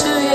to you.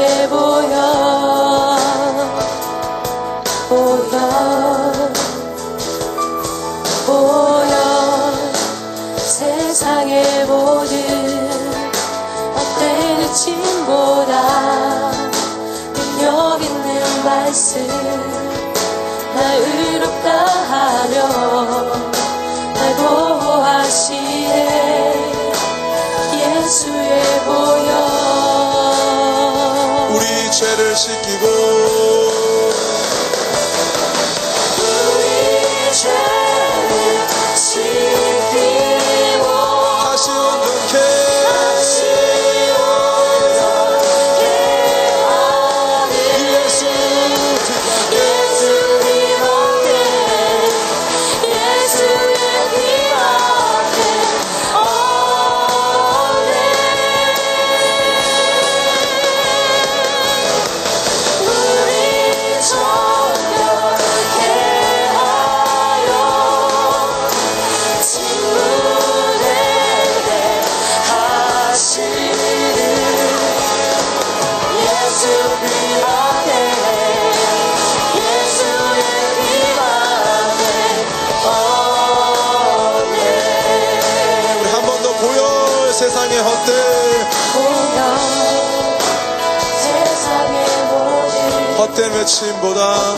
복된 외침보다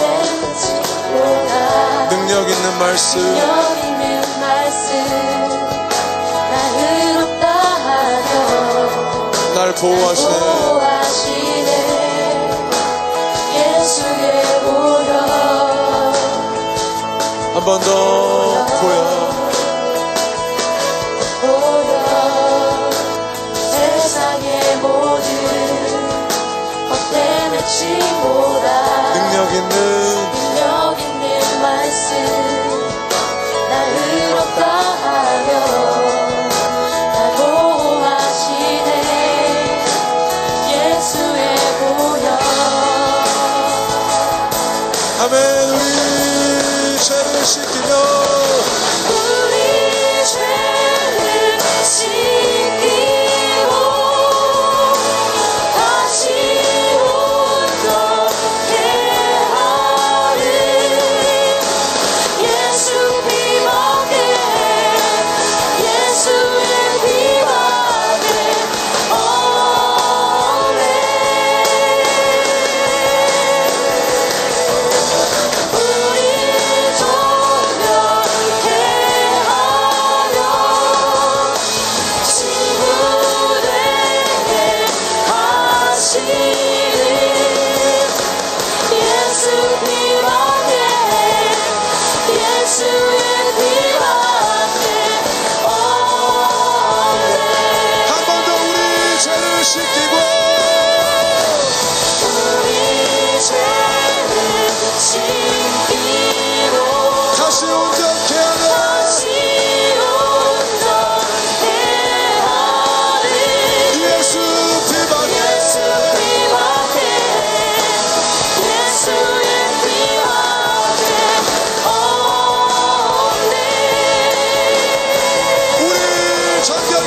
능력 있는 말씀. 날 보호하시네. 예수의 보혈 한번 더 보여. making moves.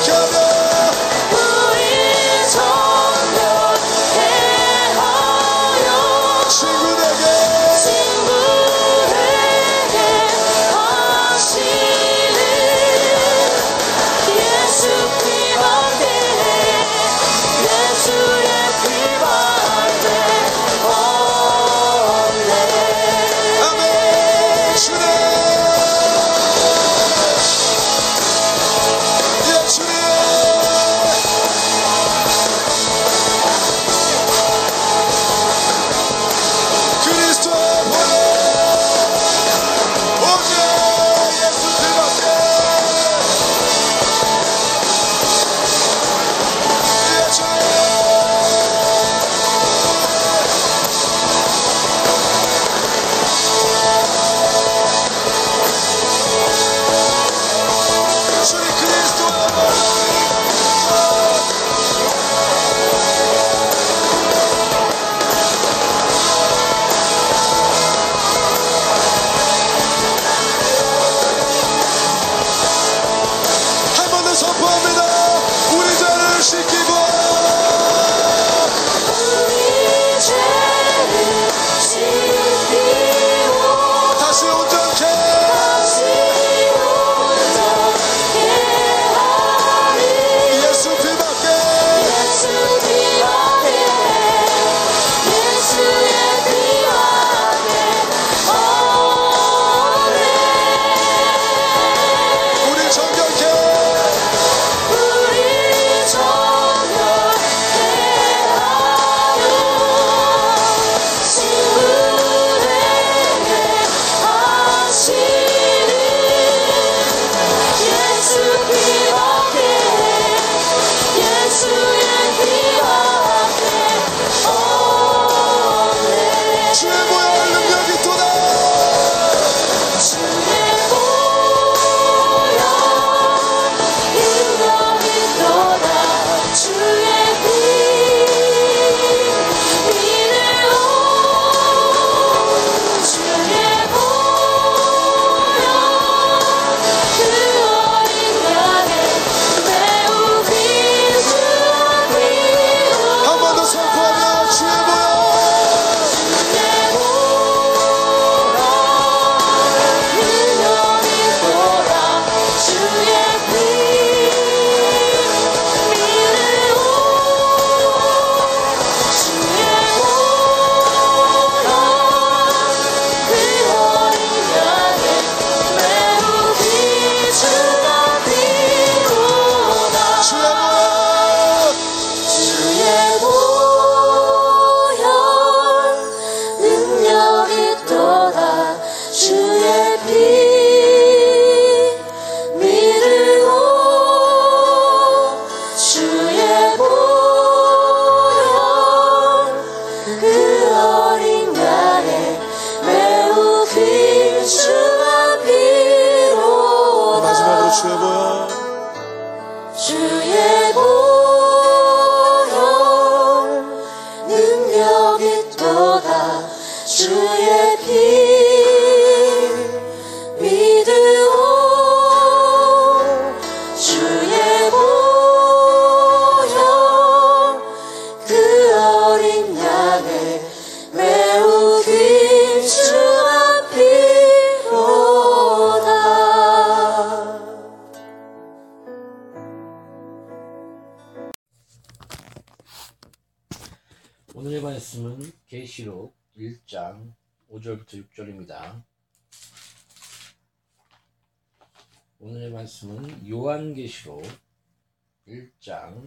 each. Japon Médard, Wilder Chiquibo 계시록 1장 5절부터 6절입니다. 오늘의 말씀은 요한계시록 1장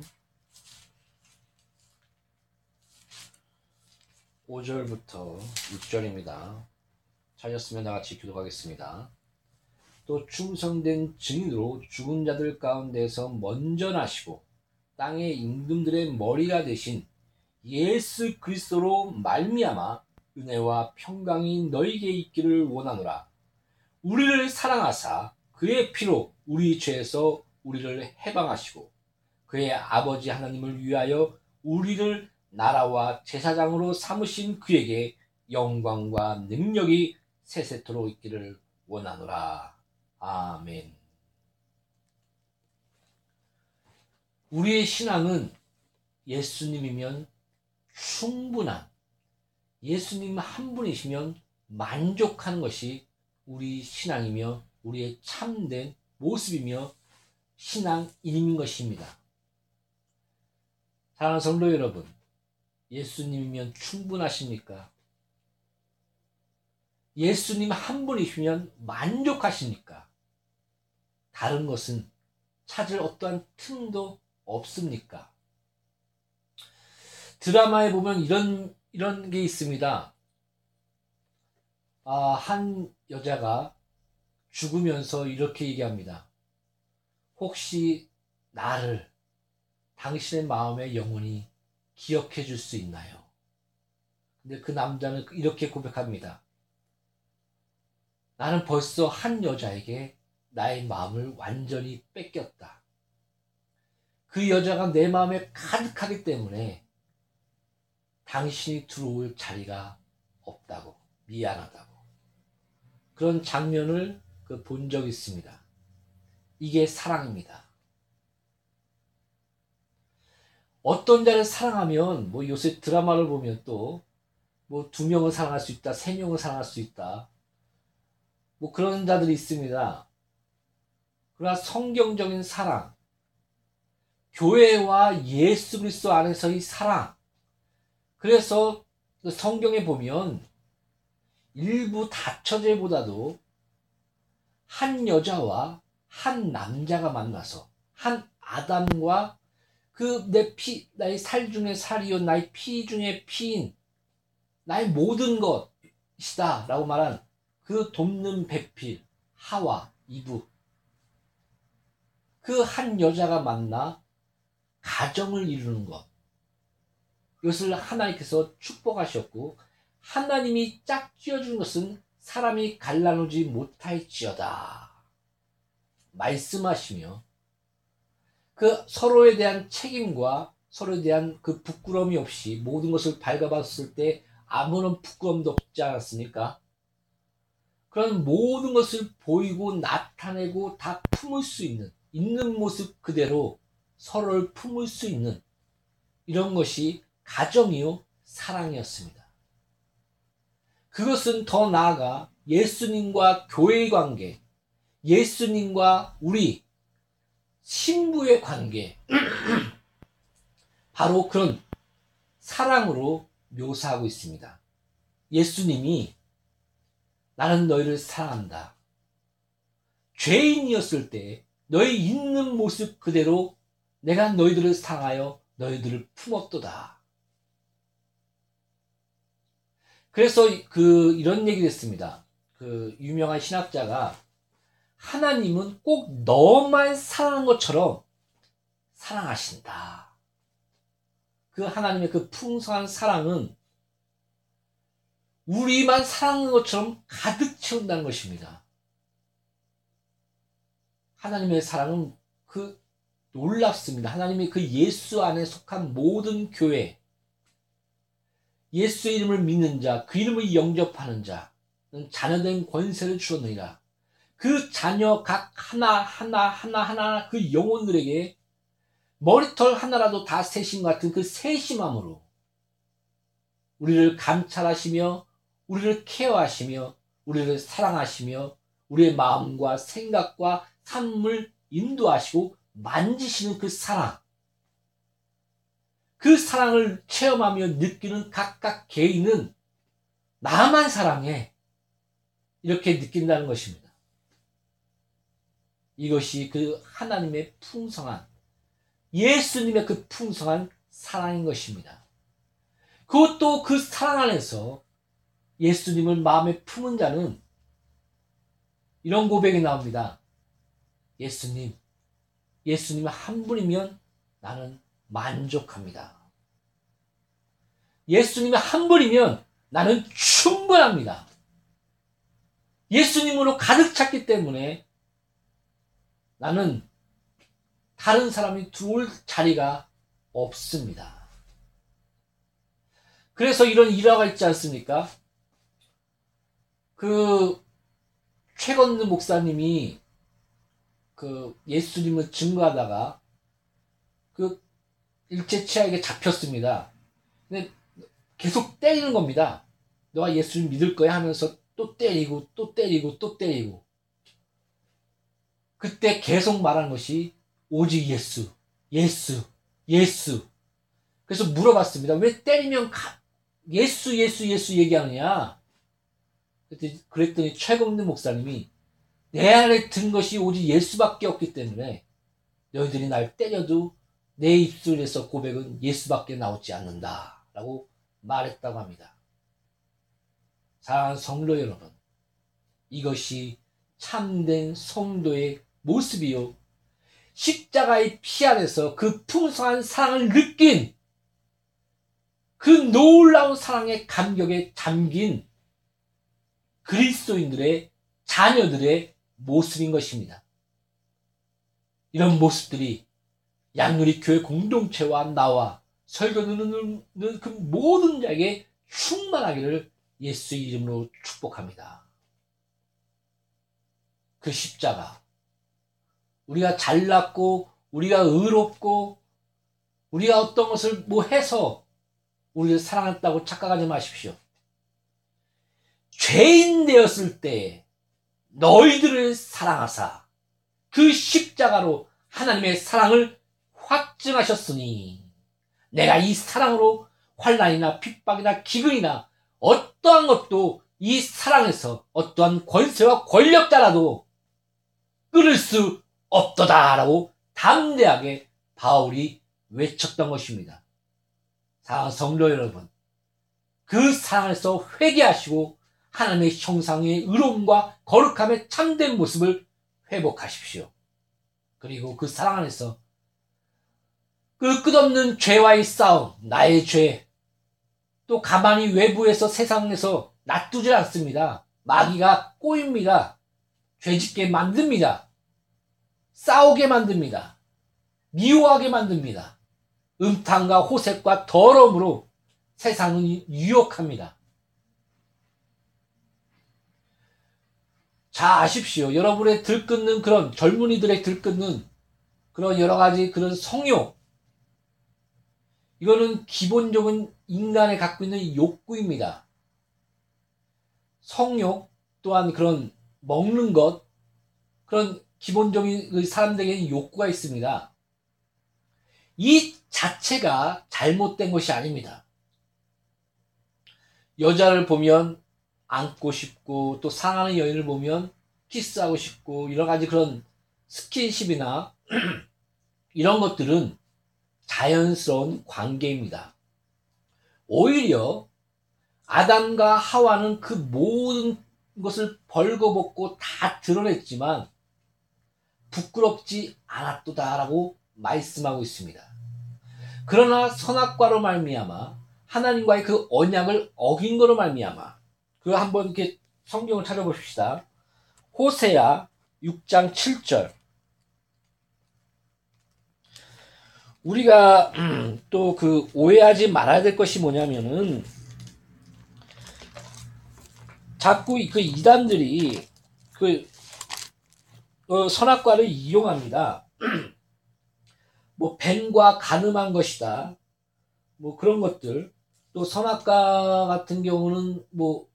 5절부터 6절입니다. 찾았으면 나같이 기도하겠습니다. 또 충성된 증인으로 죽은 자들 가운데서 먼저 나시고 땅의 임금들의 머리가 되신 예수 그리스도로 말미암아 은혜와 평강이 너에게 있기를 원하노라. 우리를 사랑하사 그의 피로 우리 죄에서 우리를 해방하시고 그의 아버지 하나님을 위하여 우리를 나라와 제사장으로 삼으신 그에게 영광과 능력이 세세토록 있기를 원하노라. 아멘. 우리의 신앙은 예수님이면 충분한 예수님 한 분이시면 만족하는 것이 우리 신앙이며 우리의 참된 모습이며 신앙인인 것입니다. 사랑하는 성도 여러분, 예수님이면 충분하십니까? 예수님 한 분이시면 만족하십니까? 다른 것은 찾을 어떠한 틈도 없습니까? 드라마에 보면 이런, 이런 게 있습니다. 아, 한 여자가 죽으면서 이렇게 얘기합니다. 혹시 나를 당신의 마음의 영혼이 기억해 줄 수 있나요? 근데 그 남자는 이렇게 고백합니다. 나는 벌써 한 여자에게 나의 마음을 완전히 뺏겼다. 그 여자가 내 마음에 가득하기 때문에 당신이 들어올 자리가 없다고, 미안하다고. 그런 장면을 그 본 적이 있습니다. 이게 사랑입니다. 어떤 자를 사랑하면 뭐 요새 드라마를 보면 또 뭐 두 명을 사랑할 수 있다, 세 명을 사랑할 수 있다. 뭐 그런 자들이 있습니다. 그러나 성경적인 사랑, 교회와 예수 그리스도 안에서의 사랑. 그래서 그 성경에 보면 일부 다처제보다도 한 여자와 한 남자가 만나서 한 아담과 그 내 피, 나의 살 중에 살이요, 나의 피 중에 피인, 나의 모든 것이다. 라고 말한 그 돕는 배필, 하와, 이브. 그 한 여자가 만나 가정을 이루는 것. 이것을 하나님께서 축복하셨고, 하나님이 짝 지어 준 것은 사람이 갈라놓지 못할지어다. 말씀하시며, 그 서로에 대한 책임과 서로에 대한 그 부끄러움이 없이 모든 것을 밝아봤을 때 아무런 부끄러움도 없지 않았습니까? 그런 모든 것을 보이고 나타내고 다 품을 수 있는, 있는 모습 그대로 서로를 품을 수 있는 이런 것이 가정이요, 사랑이었습니다. 그것은 더 나아가 예수님과 교회의 관계, 예수님과 우리 신부의 관계, 바로 그런 사랑으로 묘사하고 있습니다. 예수님이 나는 너희를 사랑한다. 죄인이었을 때 너희 있는 모습 그대로 내가 너희들을 사랑하여 너희들을 품었도다. 그래서 그 이런 얘기를 했습니다. 그 유명한 신학자가 하나님은 꼭 너만 사랑한 것처럼 사랑하신다. 그 하나님의 그 풍성한 사랑은 우리만 사랑하는 것처럼 가득 채운다는 것입니다. 하나님의 사랑은 그 놀랍습니다. 하나님이 그 예수 안에 속한 모든 교회, 예수의 이름을 믿는 자, 그 이름을 영접하는 자는 자녀된 권세를 주었느니라. 그 자녀 각 하나 하나 하나 하나 그 영혼들에게 머리털 하나라도 다 세심 같은 그 세심함으로 우리를 감찰하시며 우리를 케어하시며 우리를 사랑하시며 우리의 마음과 생각과 삶을 인도하시고 만지시는 그 사랑. 그 사랑을 체험하며 느끼는 각각 개인은 나만 사랑해. 이렇게 느낀다는 것입니다. 이것이 그 하나님의 풍성한, 예수님의 그 풍성한 사랑인 것입니다. 그것도 그 사랑 안에서 예수님을 마음에 품은 자는 이런 고백이 나옵니다. 예수님, 예수님 한 분이면 나는 만족합니다. 예수님이 한 분이면 나는 충분합니다. 예수님으로 가득 찼기 때문에 나는 다른 사람이 들어올 자리가 없습니다. 그래서 이런 일화가 있지 않습니까? 그 최건느 목사님이 그 예수님을 증거하다가 그 일체 치아에게 잡혔습니다. 근데 계속 때리는 겁니다. 너가 예수님 믿을 거야 하면서 또 때리고 또 때리고 또 때리고 그때 계속 말한 것이 오직 예수, 예수, 예수. 그래서 물어봤습니다. 왜 때리면 가, 예수, 예수, 예수 얘기하느냐? 그랬더니 최경래 목사님이 내 안에 든 것이 오직 예수밖에 없기 때문에 너희들이 날 때려도 내 입술에서 고백은 예수밖에 나오지 않는다. 라고 말했다고 합니다. 사랑하는 성도 여러분, 이것이 참된 성도의 모습이요. 십자가의 피 안에서 그 풍성한 사랑을 느낀 그 놀라운 사랑의 감격에 잠긴 그리스도인들의 자녀들의 모습인 것입니다. 이런 모습들이 양누리 교회 공동체와 나와 설교 듣는 그 모든 자에게 충만하기를 예수 이름으로 축복합니다. 그 십자가 우리가 잘났고 우리가 의롭고 우리가 어떤 것을 뭐 해서 우리를 사랑했다고 착각하지 마십시오. 죄인 되었을 때 너희들을 사랑하사 그 십자가로 하나님의 사랑을 확증하셨으니 내가 이 사랑으로 환란이나 핍박이나 기근이나 어떠한 것도 이 사랑에서 어떠한 권세와 권력자라도 끊을 수 없도다라고 담대하게 바울이 외쳤던 것입니다. 사랑 성도 여러분, 그 사랑에서 회개하시고 하나님의 형상의 의로움과 거룩함의 참된 모습을 회복하십시오. 그리고 그 사랑 안에서 그 끝없는 죄와의 싸움, 나의 죄, 또 가만히 외부에서 세상에서 놔두질 않습니다. 마귀가 꼬입니다. 죄짓게 만듭니다. 싸우게 만듭니다. 미워하게 만듭니다. 음탕과 호색과 더러움으로 세상은 유혹합니다. 자, 아십시오. 여러분의 들끓는 그런 젊은이들의 들끓는 그런 여러 가지 그런 성욕. 이거는 기본적인 인간이 갖고 있는 욕구입니다. 성욕 또한 그런 먹는 것, 그런 기본적인 그 사람들에게 욕구가 있습니다. 이 자체가 잘못된 것이 아닙니다. 여자를 보면 안고 싶고 또 사랑하는 여인을 보면 키스하고 싶고 여러 가지 그런 스킨십이나 이런 것들은 자연스러운 관계입니다. 오히려 아담과 하와는 그 모든 것을 벌거벗고 다 드러냈지만 부끄럽지 않았도다라고 말씀하고 있습니다. 그러나 선악과로 말미암아 하나님과의 그 언약을 어긴 거로 말미암아 그 한번 이렇게 성경을 찾아봅시다. 호세야 6장 7절. 우리가 음, 또그 오해하지 말아야 될 것이 뭐냐면은 자꾸 그 이단들이 그 어, 선악과를 이용합니다. 뭐 뱀과 가늠한 것이다. 뭐 그런 것들. 또 선악과 같은 경우는 뭐,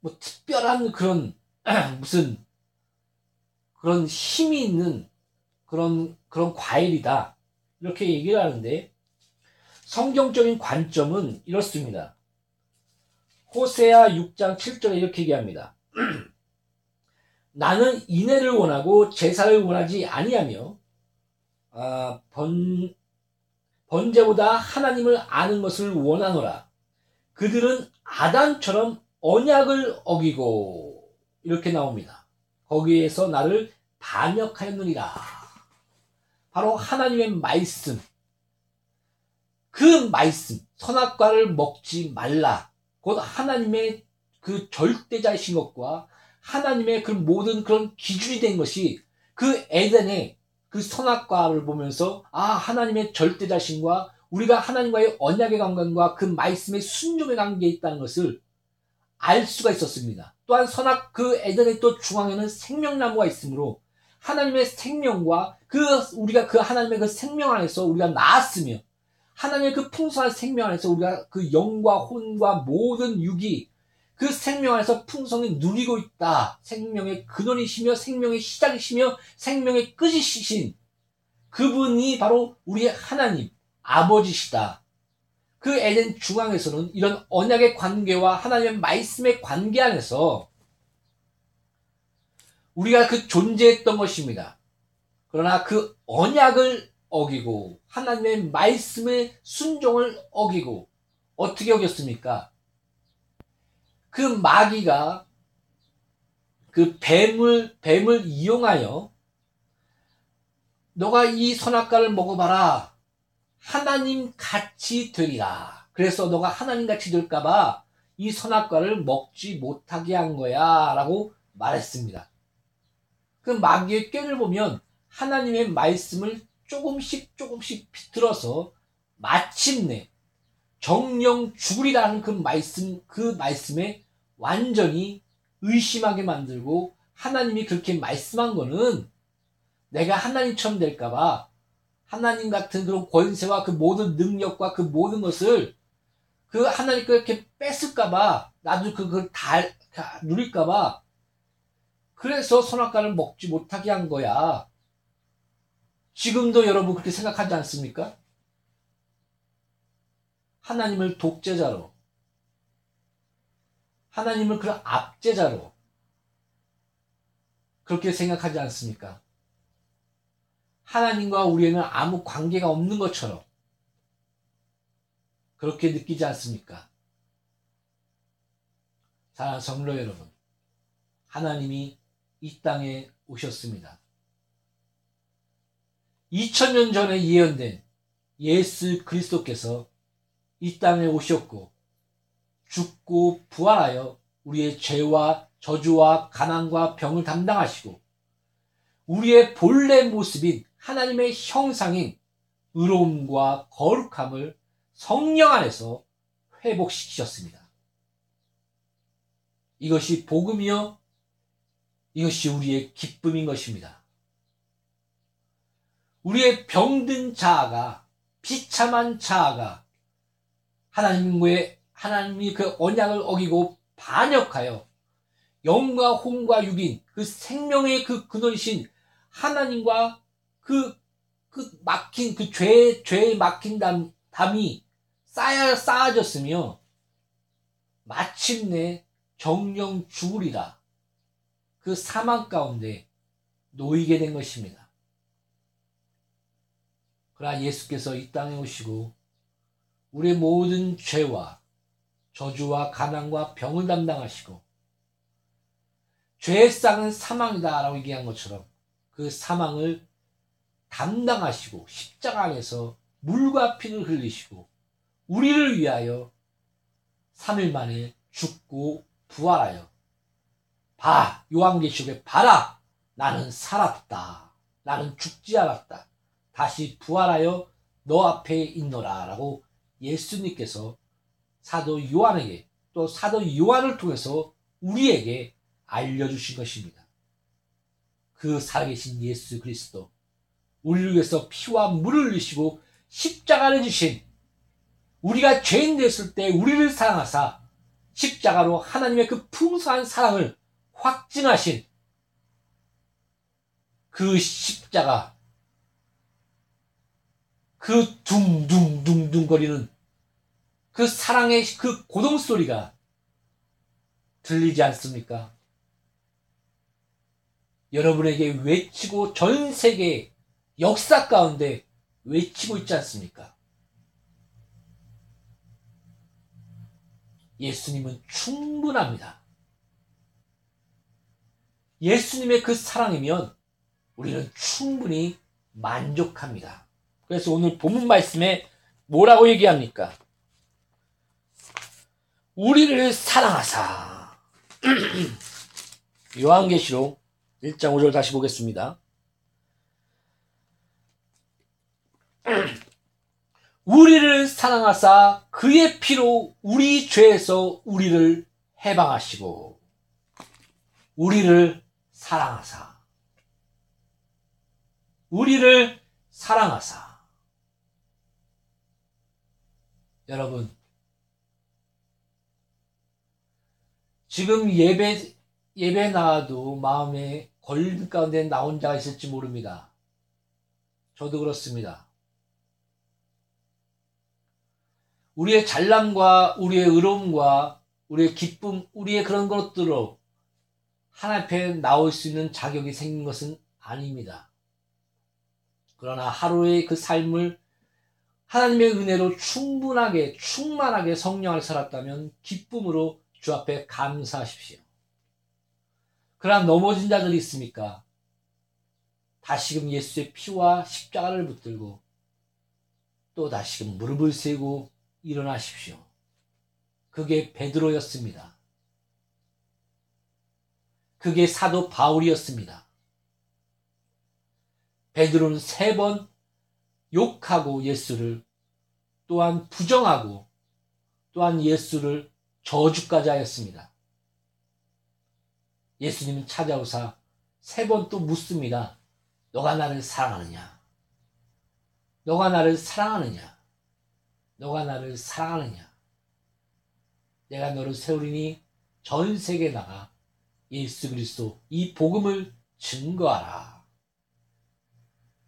뭐 특별한 그런 무슨 그런 힘이 있는 그런 그런 과일이다. 이렇게 얘기를 하는데 성경적인 관점은 이렇습니다. 호세아 6장 7절에 이렇게 얘기합니다. 나는 인애를 원하고 제사를 원하지 아니하며 아, 번 번제보다 하나님을 아는 것을 원하노라. 그들은 아담처럼 언약을 어기고 이렇게 나옵니다. 거기에서 나를 반역하였느니라. 바로 하나님의 말씀. 그 말씀, 선악과를 먹지 말라. 곧 하나님의 그 절대자이신 것과 하나님의 그 모든 그런 기준이 된 것이 그 에덴의 그 선악과를 보면서 아 하나님의 절대자신과 우리가 하나님과의 언약의 관계과 그 말씀의 순종의 관계에 있다는 것을 알 수가 있었습니다. 또한 선악 그 에덴의 또 중앙에는 생명나무가 있으므로 하나님의 생명과 그 우리가 그 하나님의 그 생명 안에서 우리가 나았으며 하나님의 그 풍성한 생명 안에서 우리가 그 영과 혼과 모든 육이 그 생명 안에서 풍성히 누리고 있다. 생명의 근원이시며 생명의 시작이시며 생명의 끝이신 그분이 바로 우리의 하나님 아버지시다. 그 에덴 중앙에서는 이런 언약의 관계와 하나님의 말씀의 관계 안에서 우리가 그 존재했던 것입니다. 그러나 그 언약을 어기고 하나님의 말씀의 순종을 어기고 어떻게 어겼습니까? 그 마귀가 그 뱀을 뱀을 이용하여 너가 이 선악과를 먹어봐라 하나님 같이 되리라. 그래서 너가 하나님 같이 될까봐 이 선악과를 먹지 못하게 한 거야라고 말했습니다. 그 마귀의 꾀를 보면 하나님의 말씀을 조금씩 조금씩 비틀어서 마침내 정령 죽으리라는 그 말씀 그 말씀에 완전히 의심하게 만들고 하나님이 그렇게 말씀한 거는 내가 하나님처럼 될까봐 하나님 같은 그런 권세와 그 모든 능력과 그 모든 것을 그 하나님 그렇게 뺏을까봐 나도 그걸 다 누릴까봐 그래서 선악과를 먹지 못하게 한 거야. 지금도 여러분 그렇게 생각하지 않습니까? 하나님을 독재자로, 하나님을 그런 압제자로 그렇게 생각하지 않습니까? 하나님과 우리에는 아무 관계가 없는 것처럼 그렇게 느끼지 않습니까? 사랑하는 성로 여러분, 하나님이 이 땅에 오셨습니다. 2000년 전에 예언된 예수 그리스도께서 이 땅에 오셨고 죽고 부활하여 우리의 죄와 저주와 가난과 병을 담당하시고 우리의 본래 모습인 하나님의 형상인 의로움과 거룩함을 성령 안에서 회복시키셨습니다. 이것이 복음이요. 이것이 우리의 기쁨인 것입니다. 우리의 병든 자아가 비참한 자아가 하나님의 하나님이 그 언약을 어기고 반역하여 영과 혼과 육인 그 생명의 그 근원이신 하나님과 그, 그 막힌, 그 죄, 죄에 막힌 담, 담이 쌓여, 쌓아졌으며 마침내 정령 죽으리라. 그 사망 가운데 놓이게 된 것입니다. 그러나 예수께서 이 땅에 오시고 우리의 모든 죄와 저주와 가난과 병을 담당하시고 죄의 쌍은 사망이다 라고 얘기한 것처럼 그 사망을 담당하시고 십자가 안에서 물과 피를 흘리시고 우리를 위하여 3일 만에 죽고 부활하여 봐 요한계시록에 봐라. 나는 살았다. 나는 죽지 않았다 다시 부활하여 너 앞에 있노라 라고 예수님께서 사도 요한에게 또 사도 요한을 통해서 우리에게 알려주신 것입니다. 그 살아계신 예수 그리스도 우리를 위해서 피와 물을 흘리시고 십자가를 지신 우리가 죄인 됐을 때 우리를 사랑하사 십자가로 하나님의 그 풍성한 사랑을 확증하신 그 십자가 그 둥둥둥둥 거리는 그 사랑의 그 고동 소리가 들리지 않습니까? 여러분에게 외치고 전 세계 역사 가운데 외치고 있지 않습니까? 예수님은 충분합니다. 예수님의 그 사랑이면 우리는 충분히 만족합니다. 그래서 오늘 본문 말씀에 뭐라고 얘기합니까? 우리를 사랑하사. 요한계시록 1장 5절 다시 보겠습니다. 우리를 사랑하사 그의 피로 우리 죄에서 우리를 해방하시고 우리를 사랑하사 우리를 사랑하사 여러분 지금 예배 예배 나와도 마음에 걸림 가운데 나온 자가 있을지 모릅니다. 저도 그렇습니다. 우리의 잘남과 우리의 의로움과 우리의 기쁨, 우리의 그런 것들로 하나님 앞에 나올 수 있는 자격이 생긴 것은 아닙니다. 그러나 하루의 그 삶을 하나님의 은혜로 충분하게, 충만하게 성령을 살았다면 기쁨으로 주 앞에 감사하십시오. 그러나 넘어진 자들이 있습니까? 다시금 예수의 피와 십자가를 붙들고 또 다시금 무릎을 세고 일어나십시오. 그게 베드로였습니다. 그게 사도 바울이었습니다. 베드로는 세 번 욕하고 예수를 또한 부정하고 또한 예수를 저주까지 하였습니다. 예수님은 찾아오사 세 번 또 묻습니다. 너가 나를 사랑하느냐? 너가 나를 사랑하느냐? 너가 나를 사랑하느냐? 내가 너를 세우리니 전 세계에 나가 예수 그리스도 이 복음을 증거하라.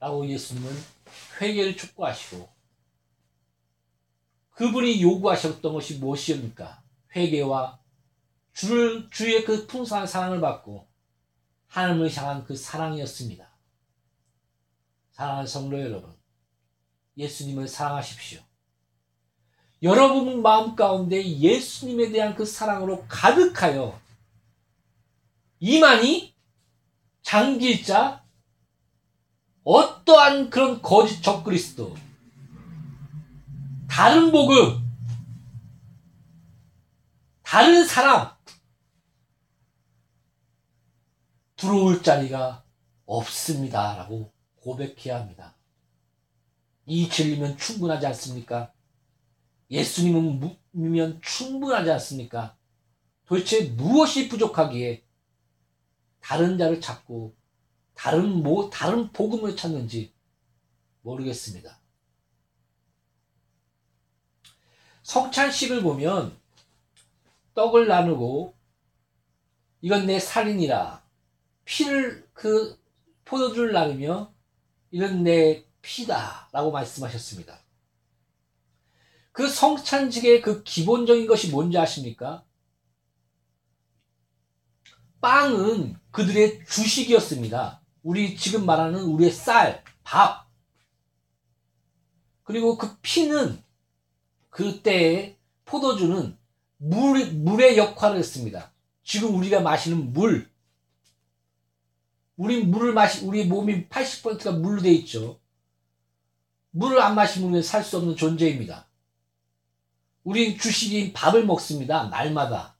라고 예수님은 회개를 촉구하시고 그분이 요구하셨던 것이 무엇이옵니까? 회개와 주를 주의 그 풍성한 사랑을 받고 하나님을 향한 그 사랑이었습니다. 사랑하는 성도 여러분, 예수님을 사랑하십시오. 여러분 마음 가운데 예수님에 대한 그 사랑으로 가득하여 이만희, 장길자, 어떠한 그런 거짓 적그리스도, 다른 복음, 다른 사람, 들어올 자리가 없습니다. 라고 고백해야 합니다. 이 진리면 충분하지 않습니까? 예수님은 믿으면 충분하지 않습니까? 도대체 무엇이 부족하기에 다른 자를 찾고 다른 뭐 다른 복음을 찾는지 모르겠습니다. 성찬식을 보면 떡을 나누고 이건 내 살인이라 피를 그 포도주를 나누며 이건 내 피다라고 말씀하셨습니다. 그 성찬식의 그 기본적인 것이 뭔지 아십니까? 빵은 그들의 주식이었습니다. 우리 지금 말하는 우리의 쌀, 밥. 그리고 그 피는 그때의 포도주는 물, 물의 역할을 했습니다. 지금 우리가 마시는 물. 우리 물을 마시, 우리 몸이 80%가 물로 돼 있죠. 물을 안 마시면 살 수 없는 존재입니다. 우리 주식인 밥을 먹습니다. 날마다.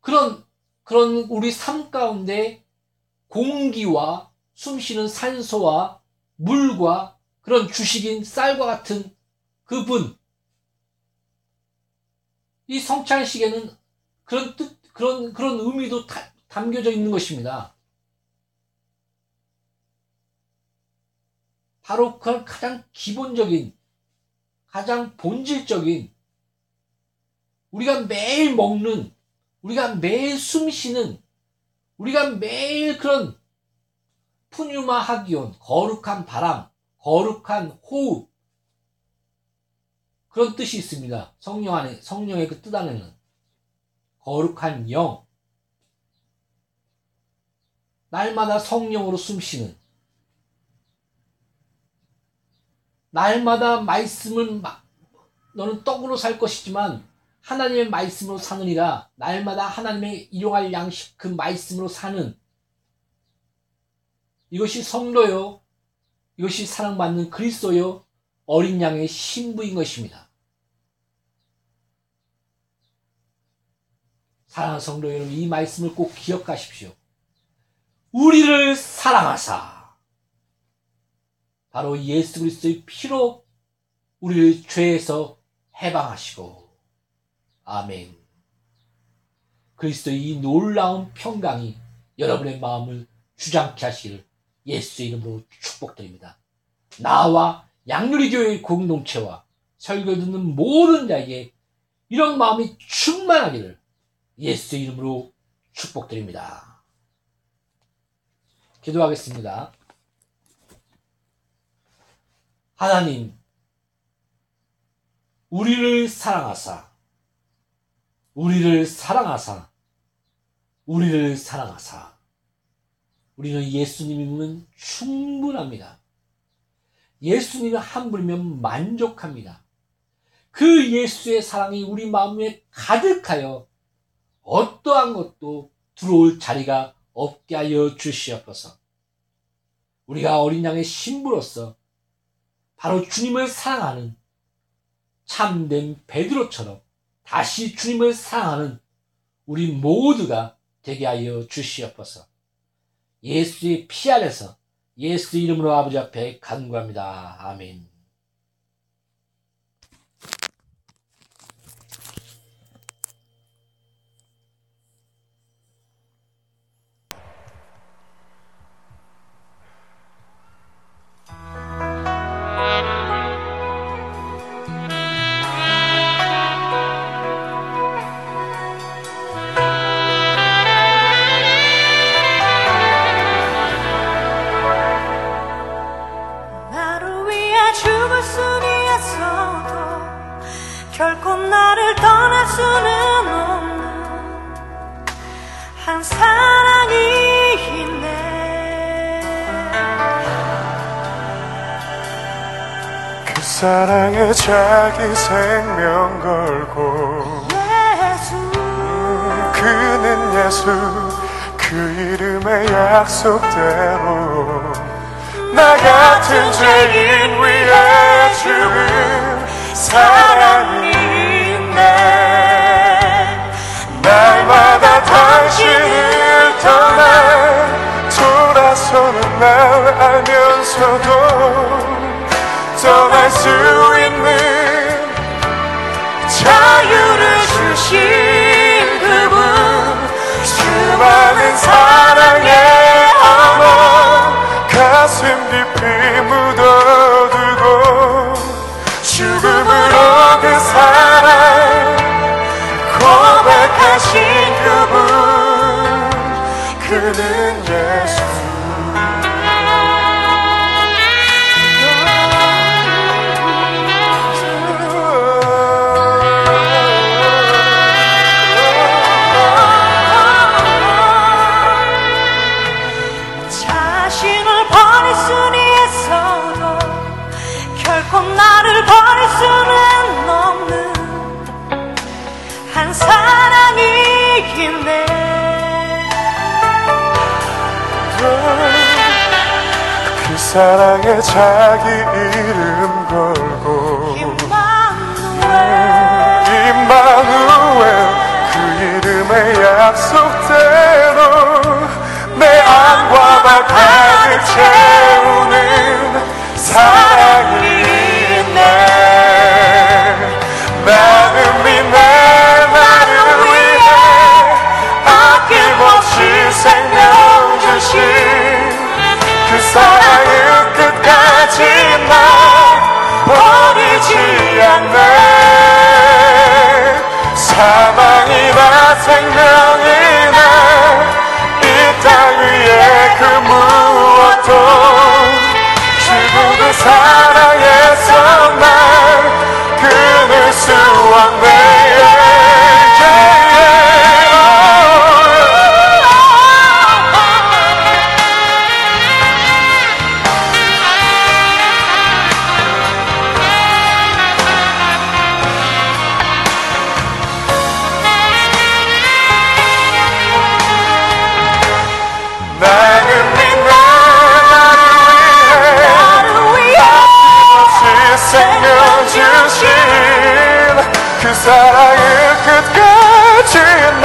그런, 그런 우리 삶 가운데 공기와 숨 쉬는 산소와 물과 그런 주식인 쌀과 같은 그분. 이 성찬식에는 그런 뜻, 그런, 그런 의미도 다, 담겨져 있는 것입니다. 바로 그 가장 기본적인, 가장 본질적인, 우리가 매일 먹는, 우리가 매일 숨 쉬는, 우리가 매일 그런 푸뉴마 하기온, 거룩한 바람, 거룩한 호흡. 그런 뜻이 있습니다. 성령 안에, 성령의 그 뜻 안에는. 거룩한 영. 날마다 성령으로 숨 쉬는. 날마다 말씀을, 마- 너는 떡으로 살 것이지만 하나님의 말씀으로 사느니라. 날마다 하나님의 일용할 양식 그 말씀으로 사는 이것이 성도요. 이것이 사랑받는 그리스도요. 어린 양의 신부인 것입니다. 사랑하는 성도 여러분, 이 말씀을 꼭 기억하십시오. 우리를 사랑하사. 바로 예수 그리스도의 피로 우리를 죄에서 해방하시고. 아멘. 그리스도의 이 놀라운 평강이 여러분의 마음을 주장케 하시기를 예수의 이름으로 축복드립니다. 나와 양누리 교회의 공동체와 설교 듣는 모든 자에게 이런 마음이 충만하기를 예수의 이름으로 축복드립니다. 기도하겠습니다. 하나님, 우리를 사랑하사, 우리를 사랑하사, 우리를 사랑하사, 우리는 예수님이면 충분합니다. 예수님을 한 분이면 만족합니다. 그 예수의 사랑이 우리 마음에 가득하여 어떠한 것도 들어올 자리가 없게 하여 주시옵소서. 우리가 어린 양의 신부로서 바로 주님을 사랑하는 참된 베드로처럼 다시 주님을 사랑하는 우리 모두가 되게 하여 주시옵소서. 예수의 피 아래서 예수 이름으로 아버지 앞에 간구합니다. 아멘. 사랑에 자기 생명 걸고 예수. 그는 예수 그 이름의 약속대로 나 같은 죄인 위해 죽은 사랑에 자기 이름 걸고 임마누엘 그 이름의 약속대로 내 안과 발 가득 채 생명이네. 이 땅 위에 그 무엇도 주고의 사랑해서 날 그늘 수왕 내에 could get you in